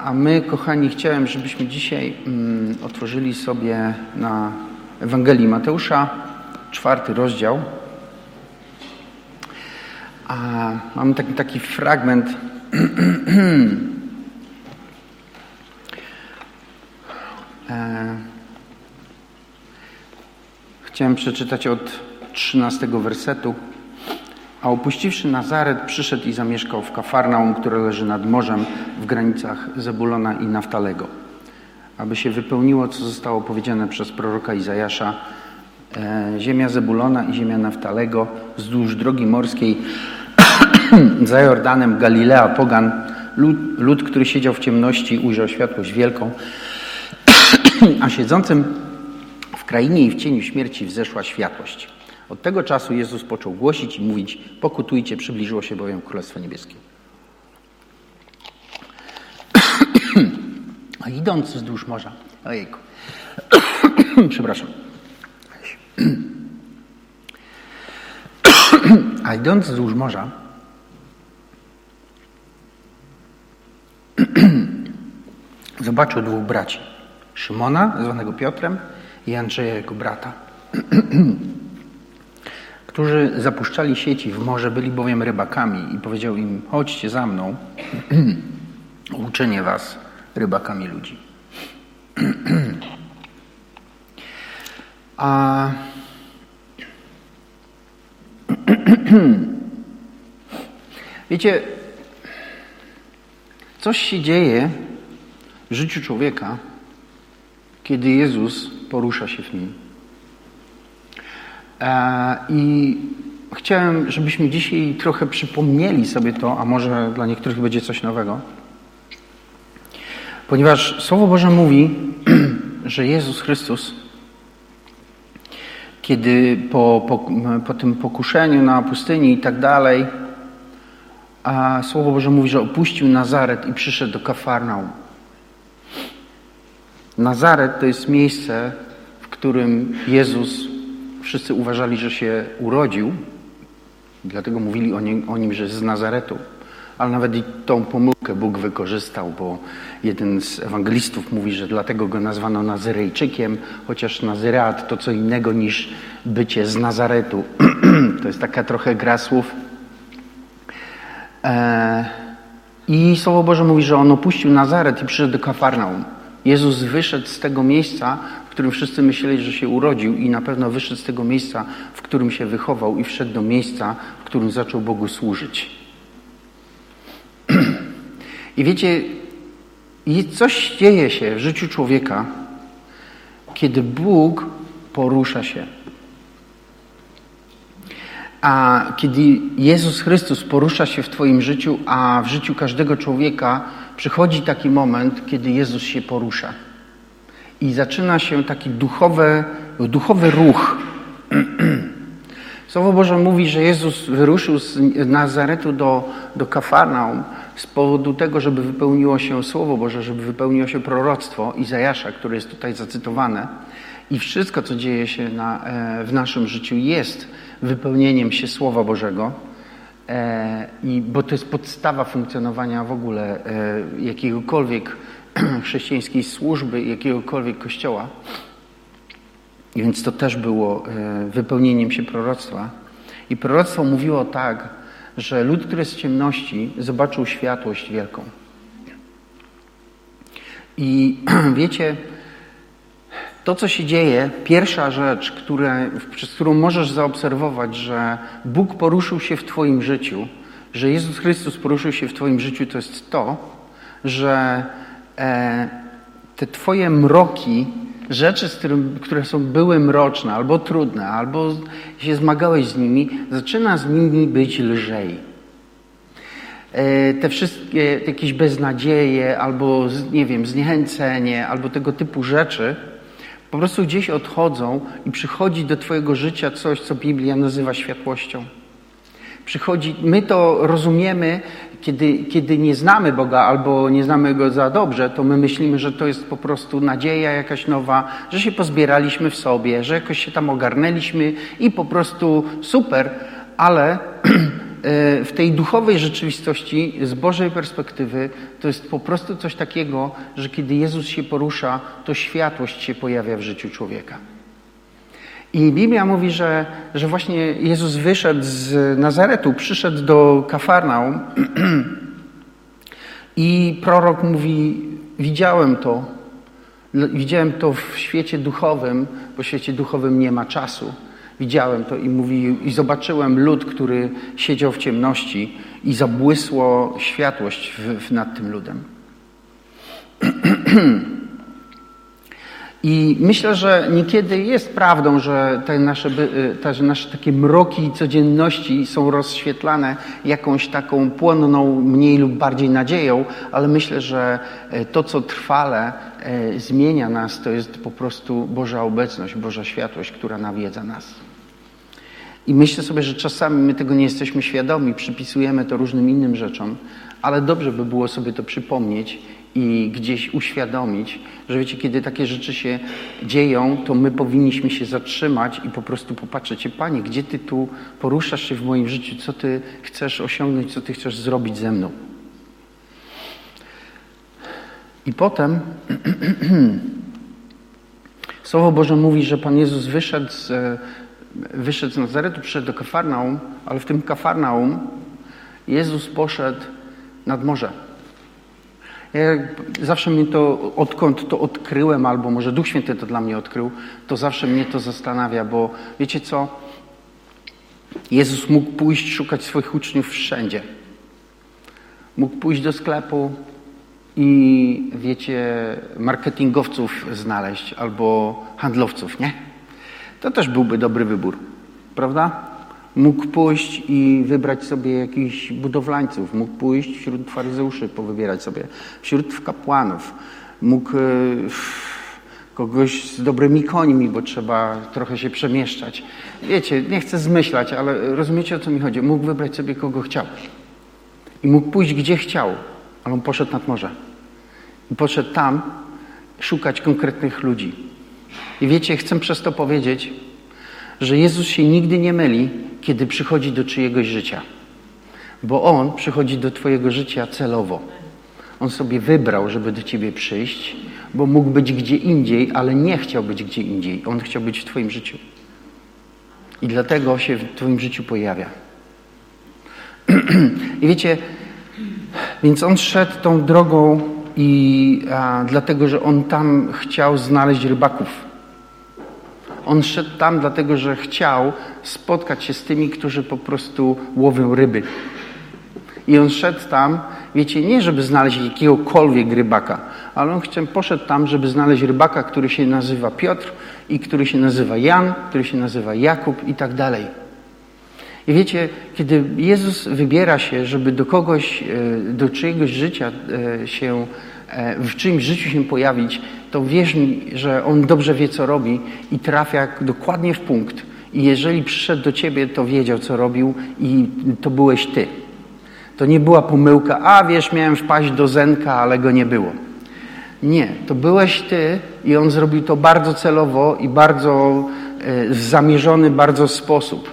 A my, kochani, chciałem, żebyśmy dzisiaj mm, otworzyli sobie na Ewangelii Mateusza, czwarty rozdział. A mamy taki, taki fragment. e, chciałem przeczytać od 13 wersetu. A opuściwszy Nazaret, przyszedł i zamieszkał w Kafarnaum, które leży nad morzem w granicach Zebulona i Naftalego. Aby się wypełniło, co zostało powiedziane przez proroka Izajasza, e, ziemia Zebulona i ziemia Naftalego wzdłuż drogi morskiej za Jordanem Galilea Pogan, lud, lud, który siedział w ciemności, ujrzał światłość wielką, a siedzącym w krainie i w cieniu śmierci wzeszła światłość. Od tego czasu Jezus począł głosić i mówić: Pokutujcie, przybliżyło się bowiem Królestwo Niebieskie. A idąc wzdłuż morza, ojejku, przepraszam. A idąc wzdłuż morza, zobaczył dwóch braci. Szymona, zwanego Piotrem, i Andrzeja, jego brata którzy zapuszczali sieci w morze, byli bowiem rybakami i powiedział im, chodźcie za mną, uczynię was rybakami ludzi. A wiecie, coś się dzieje w życiu człowieka, kiedy Jezus porusza się w nim. E, I chciałem, żebyśmy dzisiaj trochę przypomnieli sobie to, a może dla niektórych będzie coś nowego. Ponieważ Słowo Boże mówi, że Jezus Chrystus, kiedy po, po, po tym pokuszeniu na pustyni i tak dalej, a Słowo Boże mówi, że opuścił Nazaret i przyszedł do Kafarnaum. Nazaret to jest miejsce, w którym Jezus wszyscy uważali, że się urodził, dlatego mówili o nim, o nim że jest z Nazaretu. Ale nawet i tą pomyłkę Bóg wykorzystał, bo jeden z ewangelistów mówi, że dlatego go nazwano Nazyrejczykiem, chociaż Nazyreat to co innego niż bycie z Nazaretu. to jest taka trochę gra słów. E, I Słowo Boże mówi, że on opuścił Nazaret i przyszedł do Kafarnaum. Jezus wyszedł z tego miejsca, którym wszyscy myśleli, że się urodził i na pewno wyszedł z tego miejsca, w którym się wychował i wszedł do miejsca, w którym zaczął Bogu służyć. I wiecie, coś dzieje się w życiu człowieka, kiedy Bóg porusza się. A kiedy Jezus Chrystus porusza się w Twoim życiu, a w życiu każdego człowieka przychodzi taki moment, kiedy Jezus się porusza i zaczyna się taki duchowy, duchowy ruch. Słowo Boże mówi, że Jezus wyruszył z Nazaretu do, do Kafarnaum z powodu tego, żeby wypełniło się Słowo Boże, żeby wypełniło się proroctwo Izajasza, które jest tutaj zacytowane. I wszystko, co dzieje się na, e, w naszym życiu, jest wypełnieniem się Słowa Bożego. E, I, bo to jest podstawa funkcjonowania w ogóle e, jakiegokolwiek chrześcijańskiej służby, jakiegokolwiek kościoła. Więc to też było e, wypełnieniem się proroctwa. I proroctwo mówiło tak, że lud, który jest w ciemności, zobaczył światłość wielką. I wiecie, to, co się dzieje, pierwsza rzecz, które, przez którą możesz zaobserwować, że Bóg poruszył się w Twoim życiu, że Jezus Chrystus poruszył się w Twoim życiu, to jest to, że te Twoje mroki, rzeczy, którym, które są, były mroczne albo trudne, albo się zmagałeś z nimi, zaczyna z nimi być lżej. E, te wszystkie jakieś beznadzieje, albo nie wiem, zniechęcenie, albo tego typu rzeczy, po prostu gdzieś odchodzą i przychodzi do Twojego życia coś, co Biblia nazywa światłością. Przychodzi, my to rozumiemy, kiedy, kiedy nie znamy Boga albo nie znamy Go za dobrze, to my myślimy, że to jest po prostu nadzieja jakaś nowa, że się pozbieraliśmy w sobie, że jakoś się tam ogarnęliśmy i po prostu super, ale e, w tej duchowej rzeczywistości, z Bożej perspektywy, to jest po prostu coś takiego, że kiedy Jezus się porusza, to światłość się pojawia w życiu człowieka. I Biblia mówi, że, że właśnie Jezus wyszedł z Nazaretu, przyszedł do Kafarnaum i prorok mówi, widziałem to, widziałem to w świecie duchowym, bo w świecie duchowym nie ma czasu. Widziałem to i mówi, i zobaczyłem lud, który siedział w ciemności i zabłysło światłość w, w nad tym ludem. I myślę, że niekiedy jest prawdą, że te nasze, y, te nasze takie mroki codzienności są rozświetlane jakąś taką płonną, mniej lub bardziej nadzieją, ale myślę, że y, to, co trwale y, zmienia nas, to jest po prostu Boża obecność, Boża światłość, która nawiedza nas. I myślę sobie, że czasami my tego nie jesteśmy świadomi, przypisujemy to różnym innym rzeczom, ale dobrze by było sobie to przypomnieć i gdzieś uświadomić, że wiecie, kiedy takie rzeczy się dzieją, to my powinniśmy się zatrzymać i po prostu popatrzeć, Panie, gdzie Ty tu poruszasz się w moim życiu, co Ty chcesz osiągnąć, co Ty chcesz zrobić ze mną. I potem Słowo Boże mówi, że Pan Jezus wyszedł z, wyszedł z Nazaretu, przyszedł do Kafarnaum, ale w tym Kafarnaum Jezus poszedł nad morze. Ja zawsze mnie to, odkąd to odkryłem, albo może Duch Święty to dla mnie odkrył, to zawsze mnie to zastanawia, bo wiecie co? Jezus mógł pójść szukać swoich uczniów wszędzie. Mógł pójść do sklepu i, wiecie, marketingowców znaleźć albo handlowców, nie? To też byłby dobry wybór, prawda? Mógł pójść i wybrać sobie jakichś budowlańców, mógł pójść wśród faryzeuszy, powybierać sobie, wśród kapłanów, mógł e, kogoś z dobrymi końmi, bo trzeba trochę się przemieszczać. Wiecie, nie chcę zmyślać, ale rozumiecie o co mi chodzi. Mógł wybrać sobie kogo chciał. I mógł pójść gdzie chciał, ale on poszedł nad morze. I poszedł tam szukać konkretnych ludzi. I wiecie, chcę przez to powiedzieć, że Jezus się nigdy nie myli, kiedy przychodzi do czyjegoś życia. Bo On przychodzi do Twojego życia celowo. On sobie wybrał, żeby do Ciebie przyjść, bo mógł być gdzie indziej, ale nie chciał być gdzie indziej. On chciał być w Twoim życiu. I dlatego się w Twoim życiu pojawia. I wiecie, więc on szedł tą drogą i a, dlatego, że on tam chciał znaleźć rybaków. On szedł tam dlatego, że chciał spotkać się z tymi, którzy po prostu łowią ryby. I on szedł tam, wiecie, nie żeby znaleźć jakiegokolwiek rybaka, ale on chciał, poszedł tam, żeby znaleźć rybaka, który się nazywa Piotr i który się nazywa Jan, który się nazywa Jakub i tak dalej. I wiecie, kiedy Jezus wybiera się, żeby do kogoś, e, do czyjegoś życia e, się w czyimś życiu się pojawić, to wierz mi, że On dobrze wie, co robi i trafia dokładnie w punkt. I jeżeli przyszedł do Ciebie, to wiedział, co robił i to byłeś Ty. To nie była pomyłka, a wiesz, miałem wpaść do Zenka, ale go nie było. Nie, to byłeś Ty i On zrobił to bardzo celowo i bardzo e, w zamierzony bardzo sposób.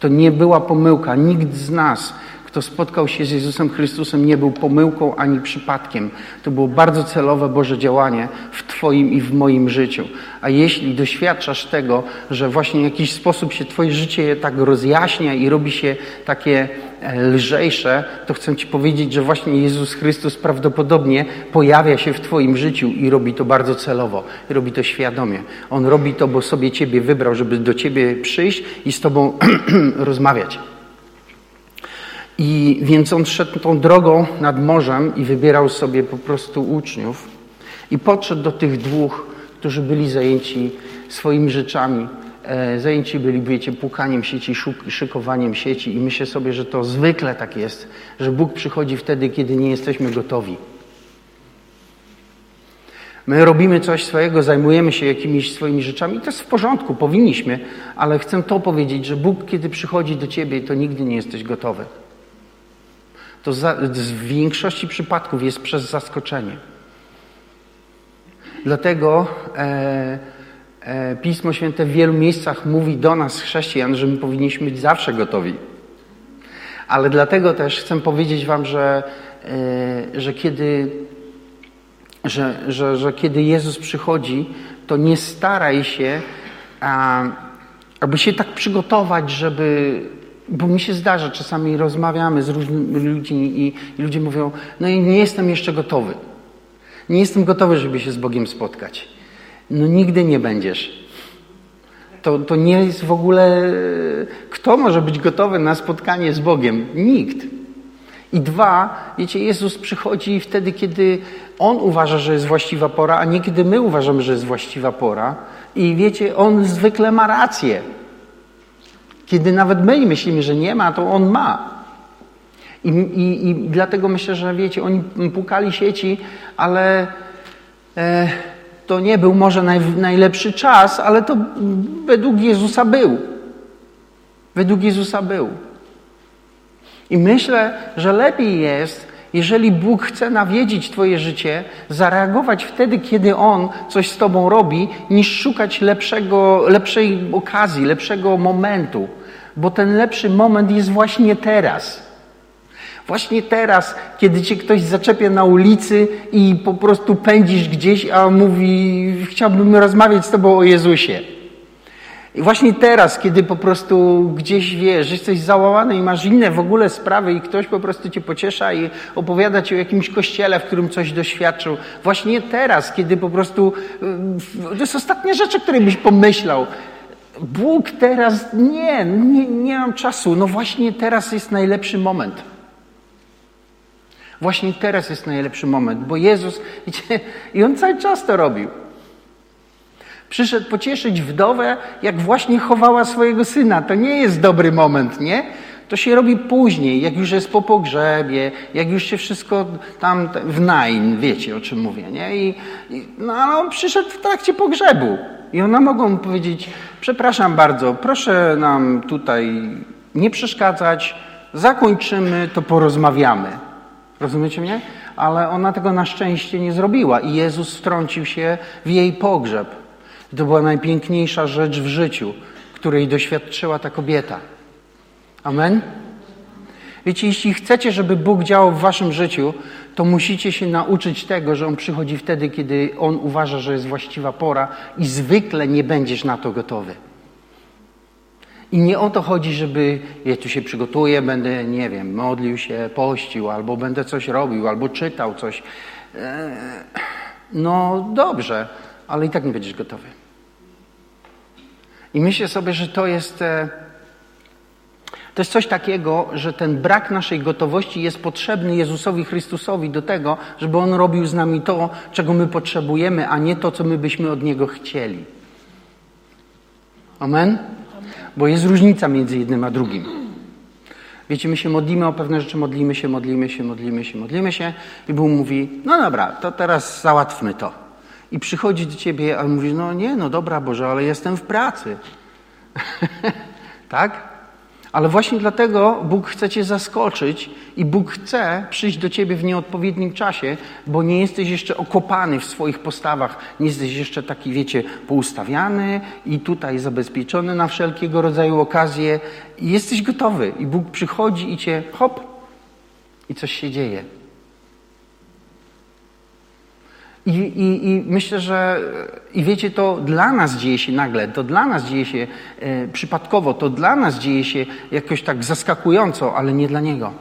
To nie była pomyłka. Nikt z nas kto spotkał się z Jezusem Chrystusem, nie był pomyłką ani przypadkiem. To było bardzo celowe Boże działanie w Twoim i w moim życiu. A jeśli doświadczasz tego, że właśnie w jakiś sposób się Twoje życie tak rozjaśnia i robi się takie e, lżejsze, to chcę Ci powiedzieć, że właśnie Jezus Chrystus prawdopodobnie pojawia się w Twoim życiu i robi to bardzo celowo, robi to świadomie. On robi to, bo sobie Ciebie wybrał, żeby do Ciebie przyjść i z Tobą rozmawiać. I więc on szedł tą drogą nad morzem i wybierał sobie po prostu uczniów. I podszedł do tych dwóch, którzy byli zajęci swoimi rzeczami. E, zajęci byli, wiecie, pukaniem sieci, szykowaniem sieci. I myślę sobie, że to zwykle tak jest, że Bóg przychodzi wtedy, kiedy nie jesteśmy gotowi. My robimy coś swojego, zajmujemy się jakimiś swoimi rzeczami, to jest w porządku, powinniśmy, ale chcę to powiedzieć, że Bóg, kiedy przychodzi do ciebie, to nigdy nie jesteś gotowy to za, w większości przypadków jest przez zaskoczenie. Dlatego e, e, Pismo Święte w wielu miejscach mówi do nas, chrześcijan, że my powinniśmy być zawsze gotowi. Ale dlatego też chcę powiedzieć Wam, że, e, że kiedy że, że, że kiedy Jezus przychodzi, to nie staraj się, a, aby się tak przygotować, żeby. Bo mi się zdarza, czasami rozmawiamy z różnymi ludźmi i, i ludzie mówią: No i nie jestem jeszcze gotowy. Nie jestem gotowy, żeby się z Bogiem spotkać. No nigdy nie będziesz. To, to nie jest w ogóle. Kto może być gotowy na spotkanie z Bogiem? Nikt. I dwa, wiecie, Jezus przychodzi wtedy, kiedy On uważa, że jest właściwa pora, a nie kiedy my uważamy, że jest właściwa pora. I wiecie, On zwykle ma rację. Kiedy nawet my myślimy, że nie ma, to On ma. I, i, i dlatego myślę, że wiecie, oni pukali sieci, ale e, to nie był może naj, najlepszy czas, ale to według Jezusa był. Według Jezusa był. I myślę, że lepiej jest, jeżeli Bóg chce nawiedzić Twoje życie, zareagować wtedy, kiedy On coś z Tobą robi, niż szukać lepszego, lepszej okazji, lepszego momentu. Bo ten lepszy moment jest właśnie teraz. Właśnie teraz, kiedy cię ktoś zaczepia na ulicy i po prostu pędzisz gdzieś, a mówi: Chciałbym rozmawiać z Tobą o Jezusie. I właśnie teraz, kiedy po prostu gdzieś wiesz, jesteś załamany i masz inne w ogóle sprawy i ktoś po prostu cię pociesza i opowiada ci o jakimś kościele, w którym coś doświadczył. Właśnie teraz, kiedy po prostu to jest ostatnia rzecz, o której byś pomyślał. Bóg teraz, nie, nie, nie mam czasu. No właśnie teraz jest najlepszy moment. Właśnie teraz jest najlepszy moment, bo Jezus, i On cały czas to robił. Przyszedł pocieszyć wdowę, jak właśnie chowała swojego syna. To nie jest dobry moment, nie? To się robi później, jak już jest po pogrzebie, jak już się wszystko tam w najn, wiecie o czym mówię, nie? I, i, no ale on przyszedł w trakcie pogrzebu. I ona mogą mu powiedzieć, przepraszam bardzo, proszę nam tutaj nie przeszkadzać, zakończymy, to porozmawiamy. Rozumiecie mnie? Ale ona tego na szczęście nie zrobiła i Jezus wtrącił się w jej pogrzeb. To była najpiękniejsza rzecz w życiu, której doświadczyła ta kobieta. Amen? Wiecie, jeśli chcecie, żeby Bóg działał w waszym życiu, to musicie się nauczyć tego, że On przychodzi wtedy, kiedy On uważa, że jest właściwa pora i zwykle nie będziesz na to gotowy. I nie o to chodzi, żeby ja tu się przygotuję, będę, nie wiem, modlił się, pościł, albo będę coś robił, albo czytał coś. E, no dobrze, ale i tak nie będziesz gotowy. I myślę sobie, że to jest, e, to jest coś takiego, że ten brak naszej gotowości jest potrzebny Jezusowi Chrystusowi do tego, żeby On robił z nami to, czego my potrzebujemy, a nie to, co my byśmy od Niego chcieli. Amen? Bo jest różnica między jednym a drugim. Wiecie, my się modlimy o pewne rzeczy, modlimy się, modlimy się, modlimy się, modlimy się i Bóg mówi, no dobra, to teraz załatwmy to. I przychodzi do ciebie, a mówi, no nie, no dobra Boże, ale jestem w pracy. tak? Ale właśnie dlatego Bóg chce cię zaskoczyć i Bóg chce przyjść do ciebie w nieodpowiednim czasie, bo nie jesteś jeszcze okopany w swoich postawach, nie jesteś jeszcze taki, wiecie, poustawiany i tutaj zabezpieczony na wszelkiego rodzaju okazje. I jesteś gotowy i Bóg przychodzi i cię hop i coś się dzieje. I, i, I, myślę, że i wiecie, to dla nas dzieje się nagle, to dla nas dzieje się e, przypadkowo, to dla nas dzieje się jakoś tak zaskakująco, ale nie dla Niego.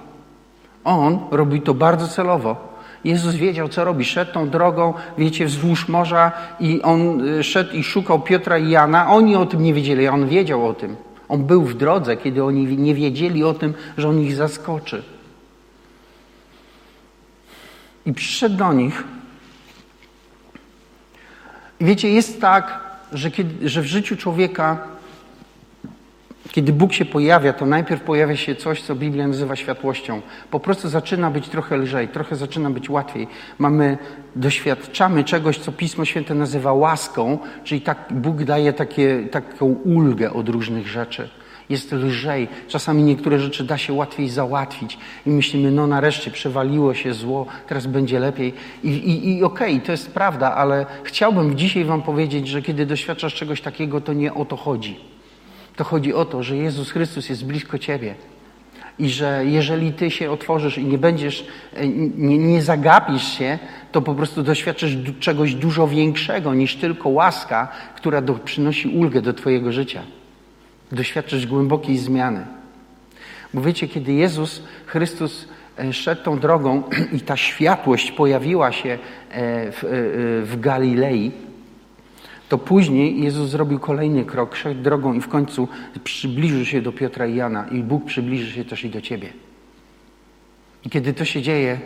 On robi to bardzo celowo. Jezus wiedział, co robi. Szedł tą drogą, wiecie, wzdłuż morza i on e, szedł i szukał Piotra i Jana. Oni o tym nie wiedzieli, a on wiedział o tym. On był w drodze, kiedy oni nie wiedzieli o tym, że on ich zaskoczy. I przyszedł do nich i wiecie, jest tak, że, kiedy, że w życiu człowieka, kiedy Bóg się pojawia, to najpierw pojawia się coś, co Biblia nazywa światłością. Po prostu zaczyna być trochę lżej, trochę zaczyna być łatwiej. Mamy, doświadczamy czegoś, co Pismo Święte nazywa łaską, czyli tak, Bóg daje takie, taką ulgę od różnych rzeczy jest lżej. Czasami niektóre rzeczy da się łatwiej załatwić i myślimy, no nareszcie przewaliło się zło, teraz będzie lepiej. I, i, i okej, okay, to jest prawda, ale chciałbym dzisiaj Wam powiedzieć, że kiedy doświadczasz czegoś takiego, to nie o to chodzi. To chodzi o to, że Jezus Chrystus jest blisko Ciebie I że jeżeli ty się otworzysz i nie będziesz, e, nie, nie zagapisz się, to po prostu doświadczysz czegoś dużo większego niż tylko łaska, która do, przynosi ulgę do twojego życia. Doświadczysz głębokiej zmiany. Bo wiecie, kiedy Jezus Chrystus e, szedł tą drogą i ta światłość pojawiła się e, w, w Galilei, to później Jezus zrobił kolejny krok, szedł drogą i w końcu przybliżył się do Piotra i Jana i Bóg przybliży się też i do ciebie. I kiedy to się dzieje,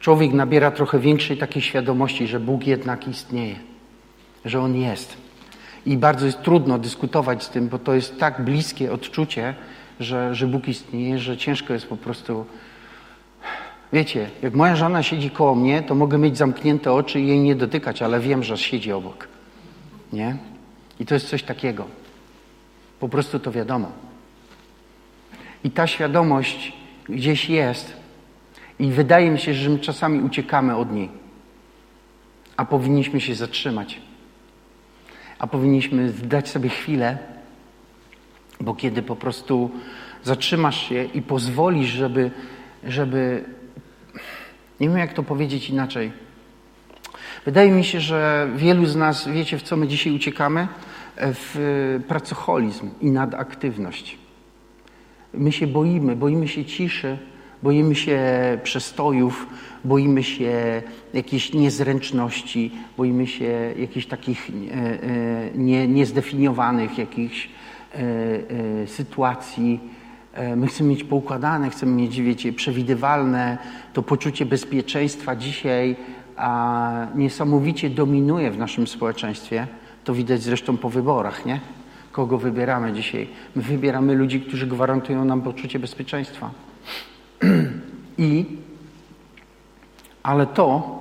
człowiek nabiera trochę większej takiej świadomości, że Bóg jednak istnieje, że On jest. I bardzo jest trudno dyskutować z tym, bo to jest tak bliskie odczucie, że, że Bóg istnieje, że ciężko jest po prostu. Wiecie, jak moja żona siedzi koło mnie, to mogę mieć zamknięte oczy i jej nie dotykać, ale wiem, że siedzi obok. Nie? I to jest coś takiego. Po prostu to wiadomo. I ta świadomość gdzieś jest. I wydaje mi się, że my czasami uciekamy od niej. A powinniśmy się zatrzymać. A powinniśmy dać sobie chwilę, bo kiedy po prostu zatrzymasz się i pozwolisz, żeby, żeby nie wiem jak to powiedzieć inaczej, Wydaje mi się, że wielu z nas, wiecie w co my dzisiaj uciekamy? W pracoholizm i nadaktywność. My się boimy, boimy się ciszy, boimy się przestojów, boimy się jakiejś niezręczności, boimy się jakichś takich e, e, nie, niezdefiniowanych jakichś e, sytuacji. My chcemy mieć poukładane, chcemy mieć, wiecie, przewidywalne to poczucie bezpieczeństwa dzisiaj a niesamowicie dominuje w naszym społeczeństwie. To widać zresztą po wyborach, nie? Kogo wybieramy dzisiaj? My wybieramy ludzi, którzy gwarantują nam poczucie bezpieczeństwa. I, ale to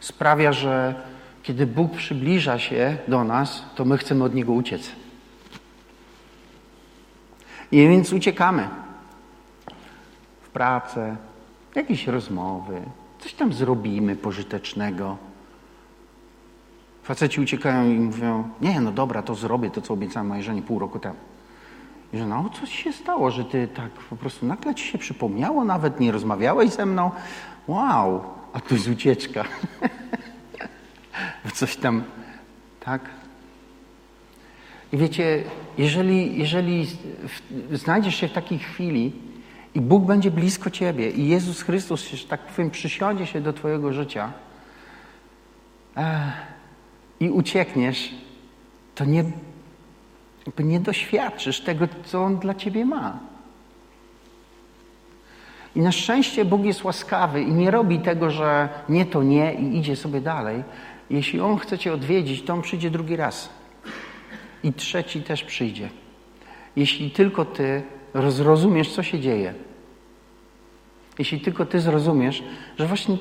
sprawia, że kiedy Bóg przybliża się do nas, to my chcemy od Niego uciec. I więc uciekamy w pracę, jakieś rozmowy, Coś tam zrobimy pożytecznego. Faceci uciekają i mówią, nie, no dobra, to zrobię to, co obiecałem mojej żonie pół roku temu. Że no, co się stało, że ty tak po prostu nagle ci się przypomniało, nawet nie rozmawiałeś ze mną? Wow, a to jest ucieczka. Coś tam, tak? I wiecie, jeżeli, jeżeli znajdziesz się w takiej chwili, i Bóg będzie blisko ciebie i Jezus Chrystus, że tak powiem, przysiądzie się do twojego życia i uciekniesz, to nie, nie doświadczysz tego, co On dla ciebie ma. I na szczęście Bóg jest łaskawy i nie robi tego, że nie to nie i idzie sobie dalej. Jeśli On chce cię odwiedzić, to On przyjdzie drugi raz. I trzeci też przyjdzie. Jeśli tylko ty rozrozumiesz, co się dzieje. Jeśli tylko ty zrozumiesz, że właśnie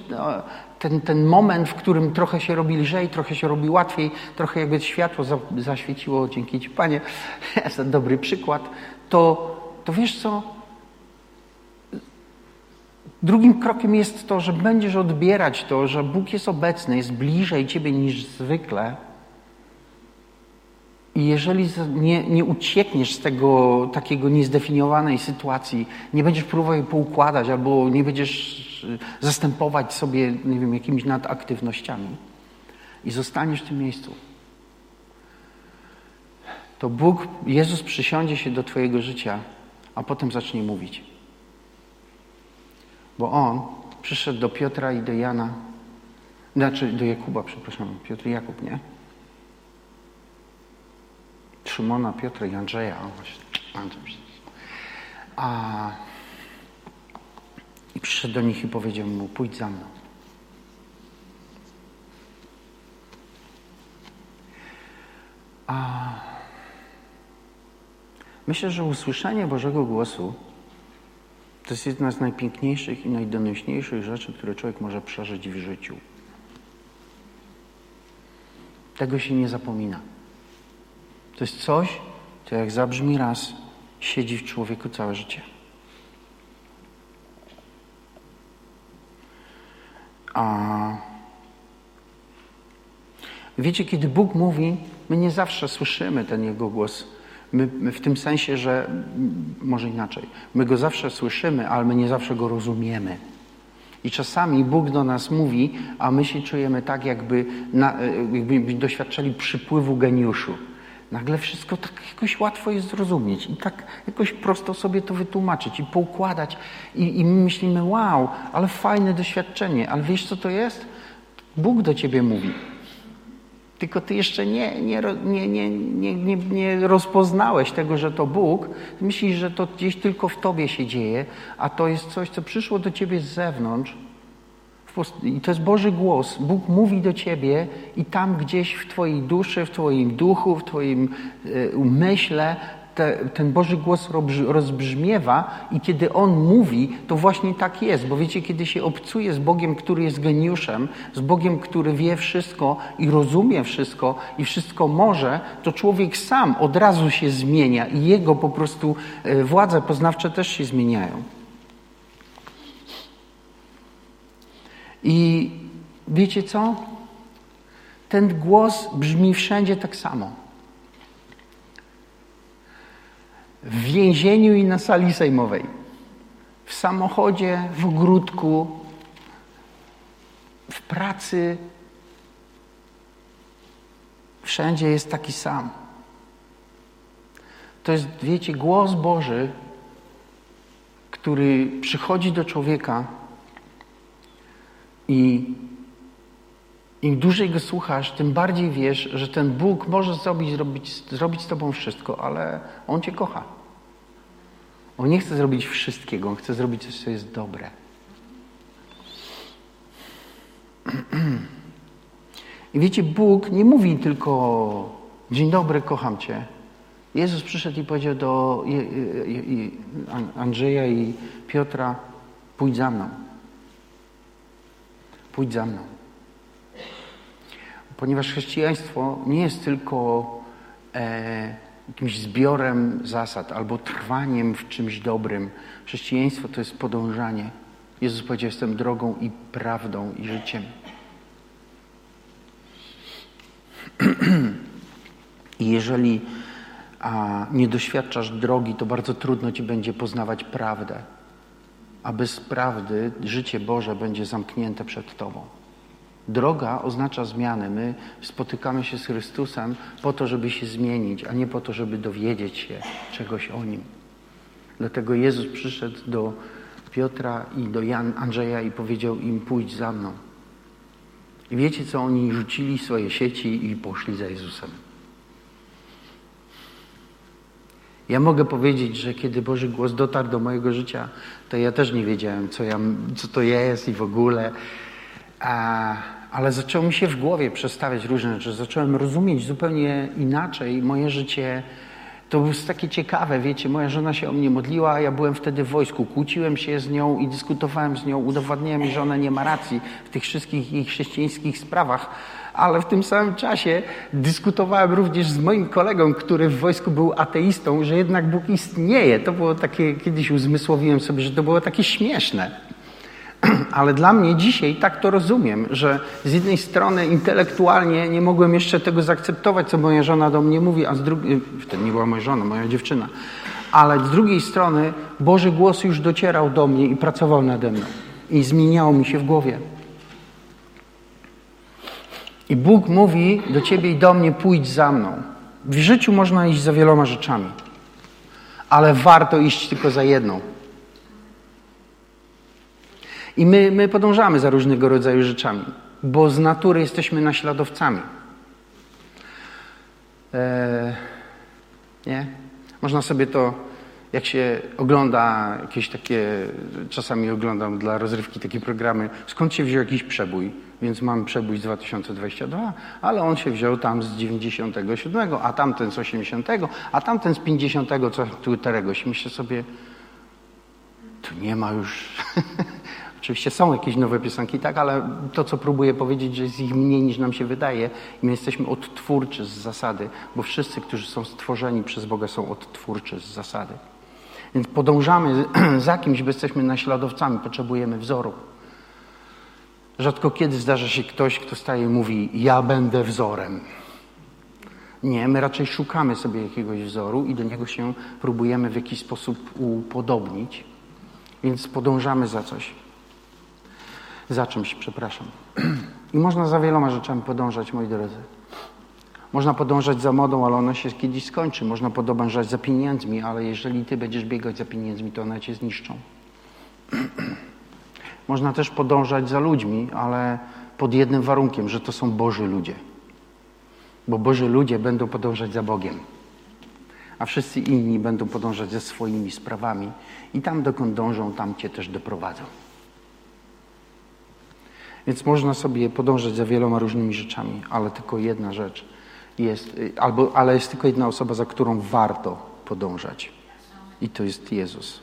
ten, ten moment, w którym trochę się robi lżej, trochę się robi łatwiej, trochę jakby światło zaświeciło, dzięki Ci Panie, to dobry przykład, to, to wiesz co? Drugim krokiem jest to, że będziesz odbierać to, że Bóg jest obecny, jest bliżej Ciebie niż zwykle i jeżeli nie, nie uciekniesz z tego takiego niezdefiniowanej sytuacji, nie będziesz próbował jej poukładać albo nie będziesz e, zastępować sobie, nie wiem, jakimiś nadaktywnościami i zostaniesz w tym miejscu, to Bóg, Jezus przysiądzie się do Twojego życia, a potem zacznie mówić. Bo On przyszedł do Piotra i do Jana, znaczy do Jakuba, przepraszam, Piotr i Jakub, nie? Szymona, Piotra i Andrzeja. A, I przyszedł do nich i powiedział mu, pójdź za mną. A myślę, że usłyszenie Bożego głosu to jest jedna z najpiękniejszych i najdonośniejszych rzeczy, które człowiek może przeżyć w życiu. Tego się nie zapomina. To jest coś, co jak zabrzmi raz, siedzi w człowieku całe życie. A wiecie, kiedy Bóg mówi, my nie zawsze słyszymy ten Jego głos. My, my, w tym sensie, że może inaczej, my go zawsze słyszymy, ale my nie zawsze go rozumiemy. I czasami Bóg do nas mówi, a my się czujemy tak, jakby, na, jakby doświadczali przypływu geniuszu. Nagle wszystko tak jakoś łatwo jest zrozumieć i tak jakoś prosto sobie to wytłumaczyć i poukładać. I, I my myślimy, wow, ale fajne doświadczenie. Ale wiesz, co to jest? Bóg do ciebie mówi. Tylko ty jeszcze nie, nie, nie, nie, nie, nie, nie rozpoznałeś tego, że to Bóg. Myślisz, że to gdzieś tylko w tobie się dzieje, a to jest coś, co przyszło do ciebie z zewnątrz. I to jest Boży głos. Bóg mówi do ciebie i tam gdzieś w twojej duszy, w twoim duchu, w twoim e, umyśle te, ten Boży głos rozbrzmiewa i kiedy On mówi, to właśnie tak jest. Bo wiecie, kiedy się obcuje z Bogiem, który jest geniuszem, z Bogiem, który wie wszystko i rozumie wszystko i wszystko może, to człowiek sam od razu się zmienia i jego po prostu e, władze poznawcze też się zmieniają. I wiecie co? Ten głos brzmi wszędzie tak samo. w więzieniu i na sali sejmowej, w samochodzie, w ogródku, w pracy. Wszędzie jest taki sam. To jest, wiecie, głos Boży, który przychodzi do człowieka i im dłużej go słuchasz, tym bardziej wiesz, że ten Bóg może zrobić, zrobić, zrobić z tobą wszystko, ale On cię kocha. On nie chce zrobić wszystkiego, On chce zrobić coś, co jest dobre. I wiecie, Bóg nie mówi tylko dzień dobry, kocham Cię. Jezus przyszedł i powiedział do Andrzeja i Piotra, pójdź za mną. Pójdź za mną. Ponieważ chrześcijaństwo nie jest tylko e, jakimś zbiorem zasad albo trwaniem w czymś dobrym. Chrześcijaństwo to jest podążanie. Jezus powiedział, jestem drogą i prawdą i życiem. I jeżeli a, nie doświadczasz drogi, to bardzo trudno ci będzie poznawać prawdę. A bez prawdy życie Boże będzie zamknięte przed Tobą. Droga oznacza zmianę. My spotykamy się z Chrystusem po to, żeby się zmienić, a nie po to, żeby dowiedzieć się czegoś o Nim. Dlatego Jezus przyszedł do Piotra i do Jan, Andrzeja i powiedział im pójdź za mną. I wiecie co? Oni rzucili swoje sieci i poszli za Jezusem. Ja mogę powiedzieć, że kiedy Boży głos dotarł do mojego życia, to ja też nie wiedziałem, co, ja, co to jest i w ogóle. A ale zaczęło mi się w głowie przestawiać różne rzeczy. Zacząłem rozumieć zupełnie inaczej moje życie. To było takie ciekawe, wiecie, moja żona się o mnie modliła, ja byłem wtedy w wojsku, kłóciłem się z nią i dyskutowałem z nią, udowadniałem że ona nie ma racji w tych wszystkich jej chrześcijańskich sprawach, ale w tym samym czasie dyskutowałem również z moim kolegą, który w wojsku był ateistą, że jednak Bóg istnieje. To było takie, kiedyś uzmysłowiłem sobie, że to było takie śmieszne. Ale dla mnie dzisiaj tak to rozumiem, że z jednej strony intelektualnie nie mogłem jeszcze tego zaakceptować, co moja żona do mnie mówi, a z drugiej, wtedy nie była moja żona, moja dziewczyna, ale z drugiej strony Boży głos już docierał do mnie i pracował nade mną i zmieniało mi się w głowie. I Bóg mówi do ciebie i do mnie: pójdź za mną. W życiu można iść za wieloma rzeczami, ale warto iść tylko za jedną. I my, my podążamy za różnego rodzaju rzeczami, bo z natury jesteśmy naśladowcami. Eee, nie? Można sobie to, jak się ogląda jakieś takie, czasami oglądam dla rozrywki takie programy, skąd się wziął jakiś przebój, więc mam przebój z 2022, ale on się wziął tam z 97, a tamten z 80, a tamten z 50, co któregoś. Myślę sobie, tu nie ma już Oczywiście są jakieś nowe piosenki, tak, ale to, co próbuję powiedzieć, że jest ich mniej niż nam się wydaje my jesteśmy odtwórczy z zasady, bo wszyscy, którzy są stworzeni przez Boga są odtwórczy z zasady. Więc podążamy za kimś, bo jesteśmy naśladowcami, potrzebujemy wzoru. Rzadko kiedy zdarza się ktoś, kto staje i mówi, ja będę wzorem. Nie, my raczej szukamy sobie jakiegoś wzoru i do niego się próbujemy w jakiś sposób upodobnić, więc podążamy za coś. Za czymś, przepraszam. I można za wieloma rzeczami podążać, moi drodzy. Można podążać za modą, ale ona się kiedyś skończy. Można podążać za pieniędzmi, ale jeżeli ty będziesz biegać za pieniędzmi, to one cię zniszczą. Można też podążać za ludźmi, ale pod jednym warunkiem, że to są Boży ludzie. Bo Boży ludzie będą podążać za Bogiem, a wszyscy inni będą podążać ze swoimi sprawami i tam, dokąd dążą, tam cię też doprowadzą. Więc można sobie podążać za wieloma różnymi rzeczami, ale tylko jedna rzecz jest, albo, ale jest tylko jedna osoba, za którą warto podążać. I to jest Jezus.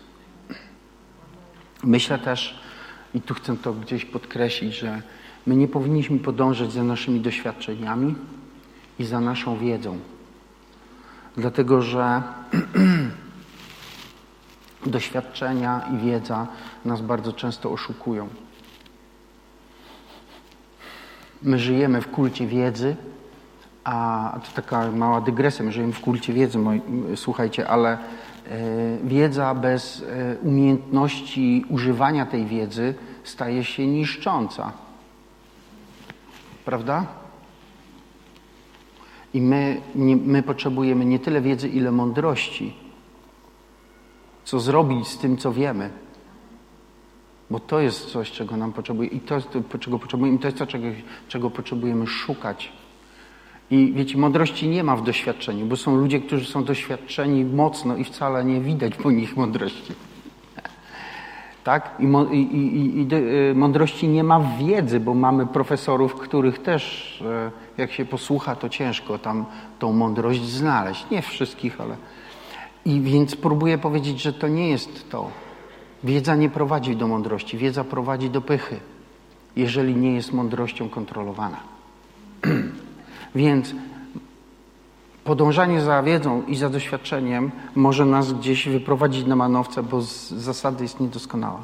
Myślę też, i tu chcę to gdzieś podkreślić, że my nie powinniśmy podążać za naszymi doświadczeniami i za naszą wiedzą. Dlatego, że doświadczenia i wiedza nas bardzo często oszukują. My żyjemy w kulcie wiedzy, a to taka mała dygresja, my żyjemy w kulcie wiedzy, moi, słuchajcie, ale e, wiedza bez e, umiejętności używania tej wiedzy staje się niszcząca. Prawda? I my, nie, my potrzebujemy nie tyle wiedzy, ile mądrości. Co zrobić z tym, co wiemy. Bo to jest coś, czego nam potrzebuje i to czego potrzebujemy, i to jest to, czego, czego potrzebujemy szukać. I wiecie, mądrości nie ma w doświadczeniu, bo są ludzie, którzy są doświadczeni mocno i wcale nie widać po nich mądrości. Tak? I, i, i, i y, mądrości nie ma w wiedzy, bo mamy profesorów, których też, e, jak się posłucha, to ciężko tam tą mądrość znaleźć. Nie wszystkich, ale. I więc próbuję powiedzieć, że to nie jest to. Wiedza nie prowadzi do mądrości, wiedza prowadzi do pychy, jeżeli nie jest mądrością kontrolowana. Więc podążanie za wiedzą i za doświadczeniem może nas gdzieś wyprowadzić na manowce, bo z zasady jest niedoskonała.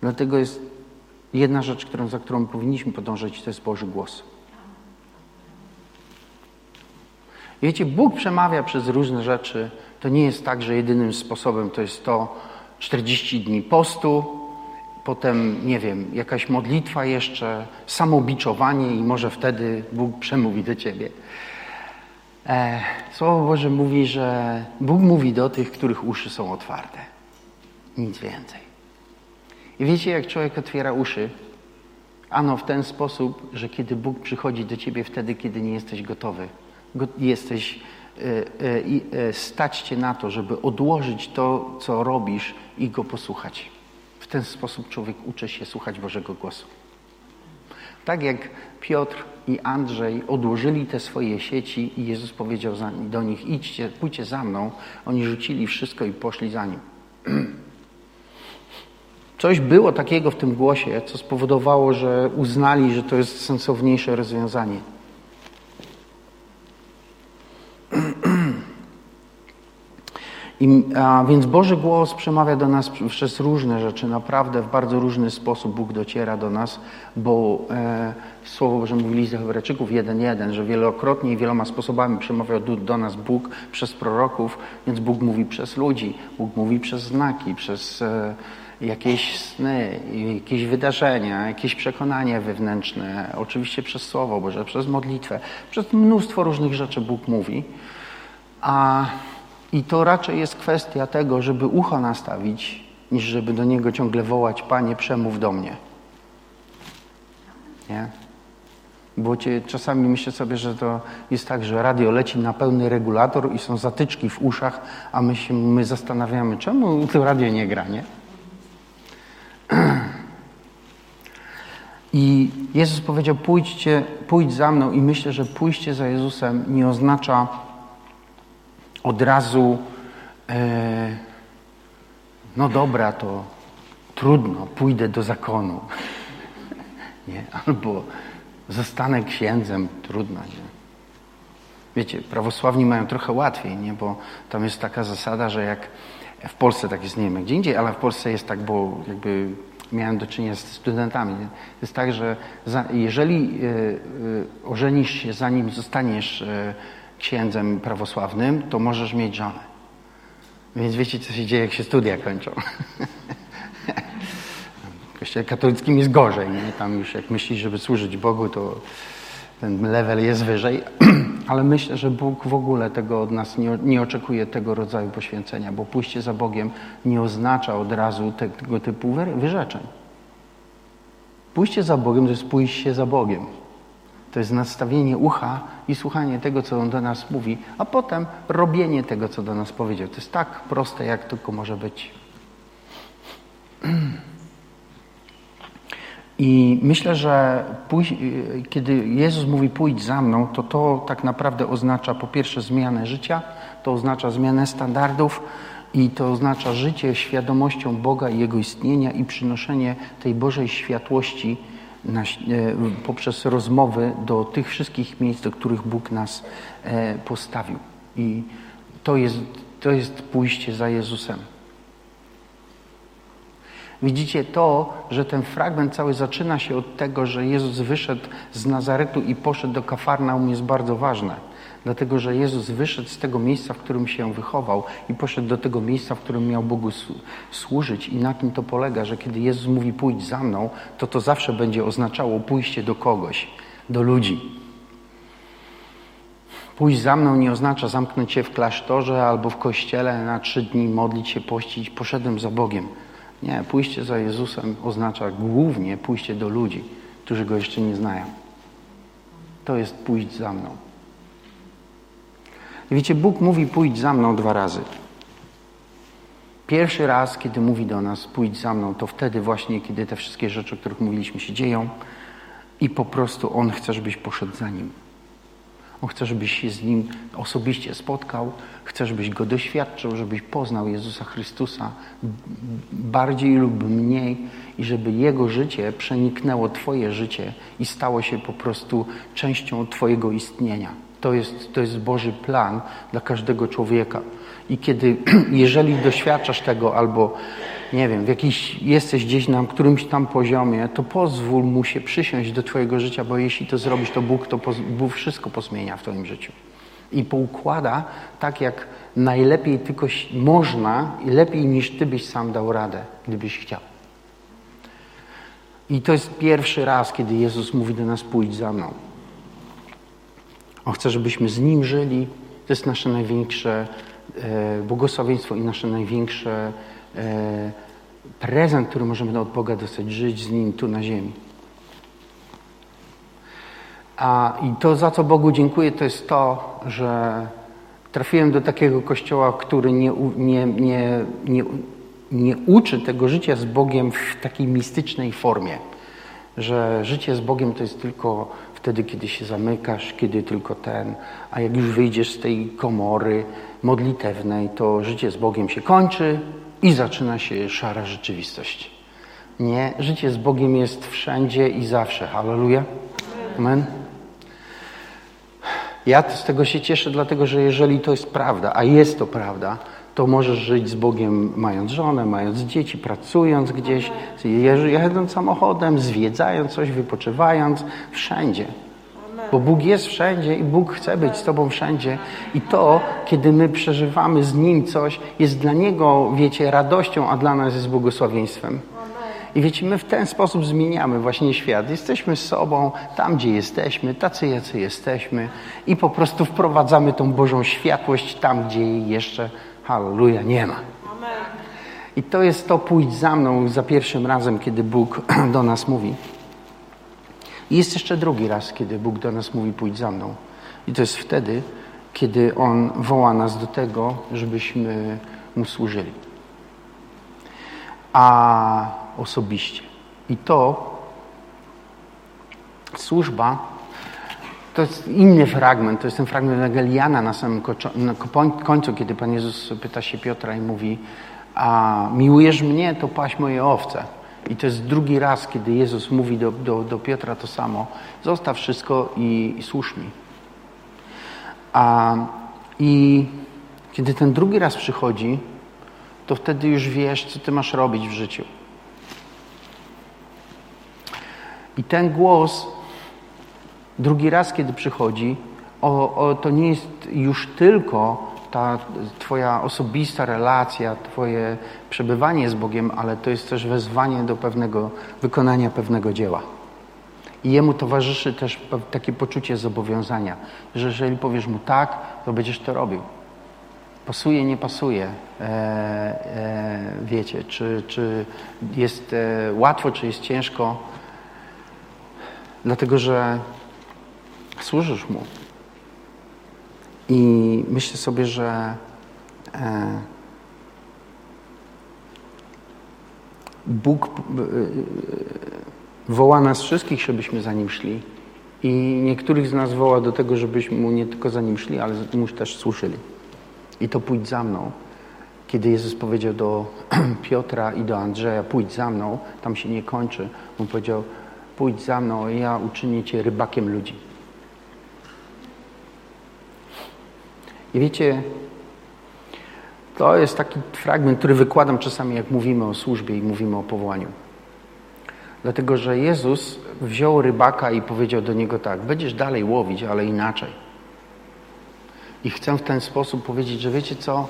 Dlatego jest jedna rzecz, którą, za którą powinniśmy podążać, to jest Boży głos. Wiecie, Bóg przemawia przez różne rzeczy. To nie jest tak, że jedynym sposobem to jest to 40 dni postu, potem, nie wiem, jakaś modlitwa jeszcze, samobiczowanie i może wtedy Bóg przemówi do ciebie. E, Słowo Boże mówi, że Bóg mówi do tych, których uszy są otwarte. Nic więcej. I wiecie, jak człowiek otwiera uszy? Ano w ten sposób, że kiedy Bóg przychodzi do ciebie wtedy, kiedy nie jesteś gotowy, jesteś e, e, stać cię na to, żeby odłożyć to, co robisz i go posłuchać. Ten sposób człowiek uczy się słuchać Bożego głosu. Tak jak Piotr i Andrzej odłożyli te swoje sieci i Jezus powiedział do nich, idźcie, pójdźcie za mną. Oni rzucili wszystko i poszli za Nim. Coś było takiego w tym głosie, co spowodowało, że uznali, że to jest sensowniejsze rozwiązanie. I, a, więc Boży głos przemawia do nas przez różne rzeczy. Naprawdę w bardzo różny sposób Bóg dociera do nas, bo e, Słowo Boże mówi list do Hebrajczyków 1.1, że wielokrotnie i wieloma sposobami przemawiał do, do nas Bóg przez proroków, więc Bóg mówi przez ludzi, Bóg mówi przez znaki, przez e, jakieś sny, jakieś wydarzenia, jakieś przekonanie wewnętrzne, oczywiście przez Słowo Boże, przez modlitwę, przez mnóstwo różnych rzeczy Bóg mówi. A i to raczej jest kwestia tego, żeby ucho nastawić, niż żeby do niego ciągle wołać: Panie, przemów do mnie. Nie? Bo cię, czasami myślę sobie, że to jest tak, że radio leci na pełny regulator i są zatyczki w uszach, a my się my zastanawiamy, czemu to radio nie gra, nie? I Jezus powiedział: pójdźcie, pójdź za mną, i myślę, że pójście za Jezusem nie oznacza od razu, e, no dobra, to trudno, pójdę do zakonu. nie? Albo zostanę księdzem, trudno. Nie? Wiecie, prawosławni mają trochę łatwiej, nie? bo tam jest taka zasada, że jak w Polsce tak jest, nie wiem gdzie indziej, ale w Polsce jest tak, bo jakby miałem do czynienia z studentami. To jest tak, że za, jeżeli y, y, ożenisz się zanim zostaniesz y, księdzem prawosławnym, to możesz mieć żonę. Więc wiecie, co się dzieje, jak się studia kończą. W kościele katolickim jest gorzej. Nie? Tam już jak myślisz, żeby służyć Bogu, to ten level jest wyżej. Ale myślę, że Bóg w ogóle tego od nas nie, nie oczekuje tego rodzaju poświęcenia, bo pójście za Bogiem nie oznacza od razu te, tego typu wyrzeczeń. Pójście za Bogiem to jest pójście za Bogiem. To jest nastawienie ucha i słuchanie tego, co On do nas mówi, a potem robienie tego, co do nas powiedział. To jest tak proste, jak tylko może być. I myślę, że kiedy Jezus mówi pójdź za mną, to to tak naprawdę oznacza po pierwsze zmianę życia, to oznacza zmianę standardów i to oznacza życie świadomością Boga i Jego istnienia i przynoszenie tej Bożej światłości na, e, poprzez rozmowy do tych wszystkich miejsc, do których Bóg nas e, postawił. I to jest, to jest pójście za Jezusem. Widzicie to, że ten fragment cały zaczyna się od tego, że Jezus wyszedł z Nazaretu i poszedł do Kafarnaum jest bardzo ważne. Dlatego, że Jezus wyszedł z tego miejsca, w którym się wychował i poszedł do tego miejsca, w którym miał Bogu służyć. I na tym to polega, że kiedy Jezus mówi pójdź za mną, to to zawsze będzie oznaczało pójście do kogoś, do ludzi. Pójść za mną nie oznacza zamknąć się w klasztorze albo w kościele na trzy dni, modlić się, pościć. Poszedłem za Bogiem. Nie, pójście za Jezusem oznacza głównie pójście do ludzi, którzy Go jeszcze nie znają. To jest pójść za mną. Wiecie, Bóg mówi pójdź za mną dwa razy. Pierwszy raz, kiedy mówi do nas pójdź za mną, to wtedy właśnie, kiedy te wszystkie rzeczy, o których mówiliśmy, się dzieją i po prostu On chce, żebyś poszedł za Nim. On chce, żebyś się z Nim osobiście spotkał, chce, żebyś Go doświadczył, żebyś poznał Jezusa Chrystusa bardziej lub mniej i żeby Jego życie przeniknęło Twoje życie i stało się po prostu częścią Twojego istnienia. To jest, to jest Boży plan dla każdego człowieka. I kiedy, jeżeli doświadczasz tego albo nie wiem, w jakiś, jesteś gdzieś na którymś tam poziomie, to pozwól mu się przysiąść do Twojego życia, bo jeśli to zrobisz, to Bóg to Bóg wszystko posmienia w Twoim życiu. I poukłada tak, jak najlepiej tylko można i lepiej niż Ty byś sam dał radę, gdybyś chciał. I to jest pierwszy raz, kiedy Jezus mówi do nas: pójdź za mną. On chce, żebyśmy z Nim żyli. To jest nasze największe e, błogosławieństwo i nasze największe E, prezent, który możemy od Boga dostać, żyć z Nim tu na ziemi. A, I to, za co Bogu dziękuję, to jest to, że trafiłem do takiego kościoła, który nie, nie, nie, nie, nie uczy tego życia z Bogiem w takiej mistycznej formie. Że życie z Bogiem to jest tylko wtedy, kiedy się zamykasz, kiedy tylko ten, a jak już wyjdziesz z tej komory modlitewnej, to życie z Bogiem się kończy i zaczyna się szara rzeczywistość. Nie, życie z Bogiem jest wszędzie i zawsze. Halleluja. Amen. Ja z tego się cieszę, dlatego że jeżeli to jest prawda, a jest to prawda, to możesz żyć z Bogiem mając żonę, mając dzieci, pracując gdzieś, jadąc samochodem, zwiedzając coś, wypoczywając, wszędzie. Bo Bóg jest wszędzie i Bóg chce być z Tobą wszędzie. I to, kiedy my przeżywamy z Nim coś, jest dla Niego, wiecie, radością, a dla nas jest błogosławieństwem. I wiecie, my w ten sposób zmieniamy właśnie świat. Jesteśmy z sobą tam, gdzie jesteśmy, tacy, jacy jesteśmy i po prostu wprowadzamy tą Bożą światłość tam, gdzie jej jeszcze, halleluja, nie ma. I to jest to pójdź za mną za pierwszym razem, kiedy Bóg do nas mówi. I jest jeszcze drugi raz, kiedy Bóg do nas mówi: pójdź za mną. I to jest wtedy, kiedy On woła nas do tego, żebyśmy Mu służyli. A osobiście. I to służba to jest inny fragment, to jest ten fragment Ewangeliana na samym końcu, kiedy Pan Jezus pyta się Piotra i mówi a miłujesz mnie, to paść moje owce. I to jest drugi raz, kiedy Jezus mówi do, do, do Piotra to samo. Zostaw wszystko i, i mi. A, I kiedy ten drugi raz przychodzi, to wtedy już wiesz, co ty masz robić w życiu. I ten głos drugi raz, kiedy przychodzi, o, o, to nie jest już tylko ta Twoja osobista relacja, Twoje przebywanie z Bogiem, ale to jest też wezwanie do pewnego wykonania pewnego dzieła. I jemu towarzyszy też takie poczucie zobowiązania, że jeżeli powiesz mu tak, to będziesz to robił. Pasuje, nie pasuje, e, e, wiecie, czy, czy jest e, łatwo, czy jest ciężko, dlatego że służysz mu. I myślę sobie, że e, Bóg e, woła nas wszystkich, żebyśmy za Nim szli. I niektórych z nas woła do tego, żebyśmy Mu nie tylko za Nim szli, ale Mu też służyli. I to pójdź za mną. Kiedy Jezus powiedział do Piotra i do Andrzeja, pójdź za mną, tam się nie kończy. On powiedział, pójdź za mną, ja uczynię Cię rybakiem ludzi. I wiecie, to jest taki fragment, który wykładam czasami, jak mówimy o służbie i mówimy o powołaniu. Dlatego, że Jezus wziął rybaka i powiedział do niego tak: Będziesz dalej łowić, ale inaczej. I chcę w ten sposób powiedzieć, że wiecie co?